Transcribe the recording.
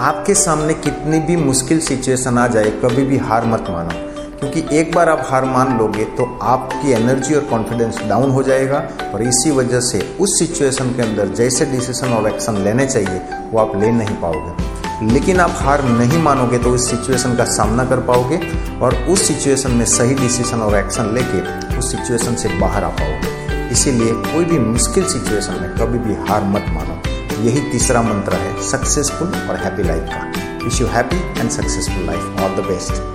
आपके सामने कितनी भी मुश्किल सिचुएशन आ जाए, कभी भी हार मत मानो। क्योंकि एक बार आप हार मान लोगे तो आपकी एनर्जी और कॉन्फिडेंस डाउन हो जाएगा और इसी वजह से उस सिचुएशन के अंदर जैसे डिसीज़न और एक्शन लेने चाहिए, वो आप ले नहीं पाओगे। लेकिन आप हार नहीं मानोगे तो उस सिचुएशन का सामना कर पाओगे और उस सिचुएशन में सही डिसीज़न और एक्शन लेके उस सिचुएशन से बाहर आ पाओगे। इसीलिए कोई भी मुश्किल सिचुएशन में कभी भी हार मत मानो। यही तीसरा मंत्र है सक्सेसफुल और हैप्पी लाइफ का। Wish you happy and successful life all the best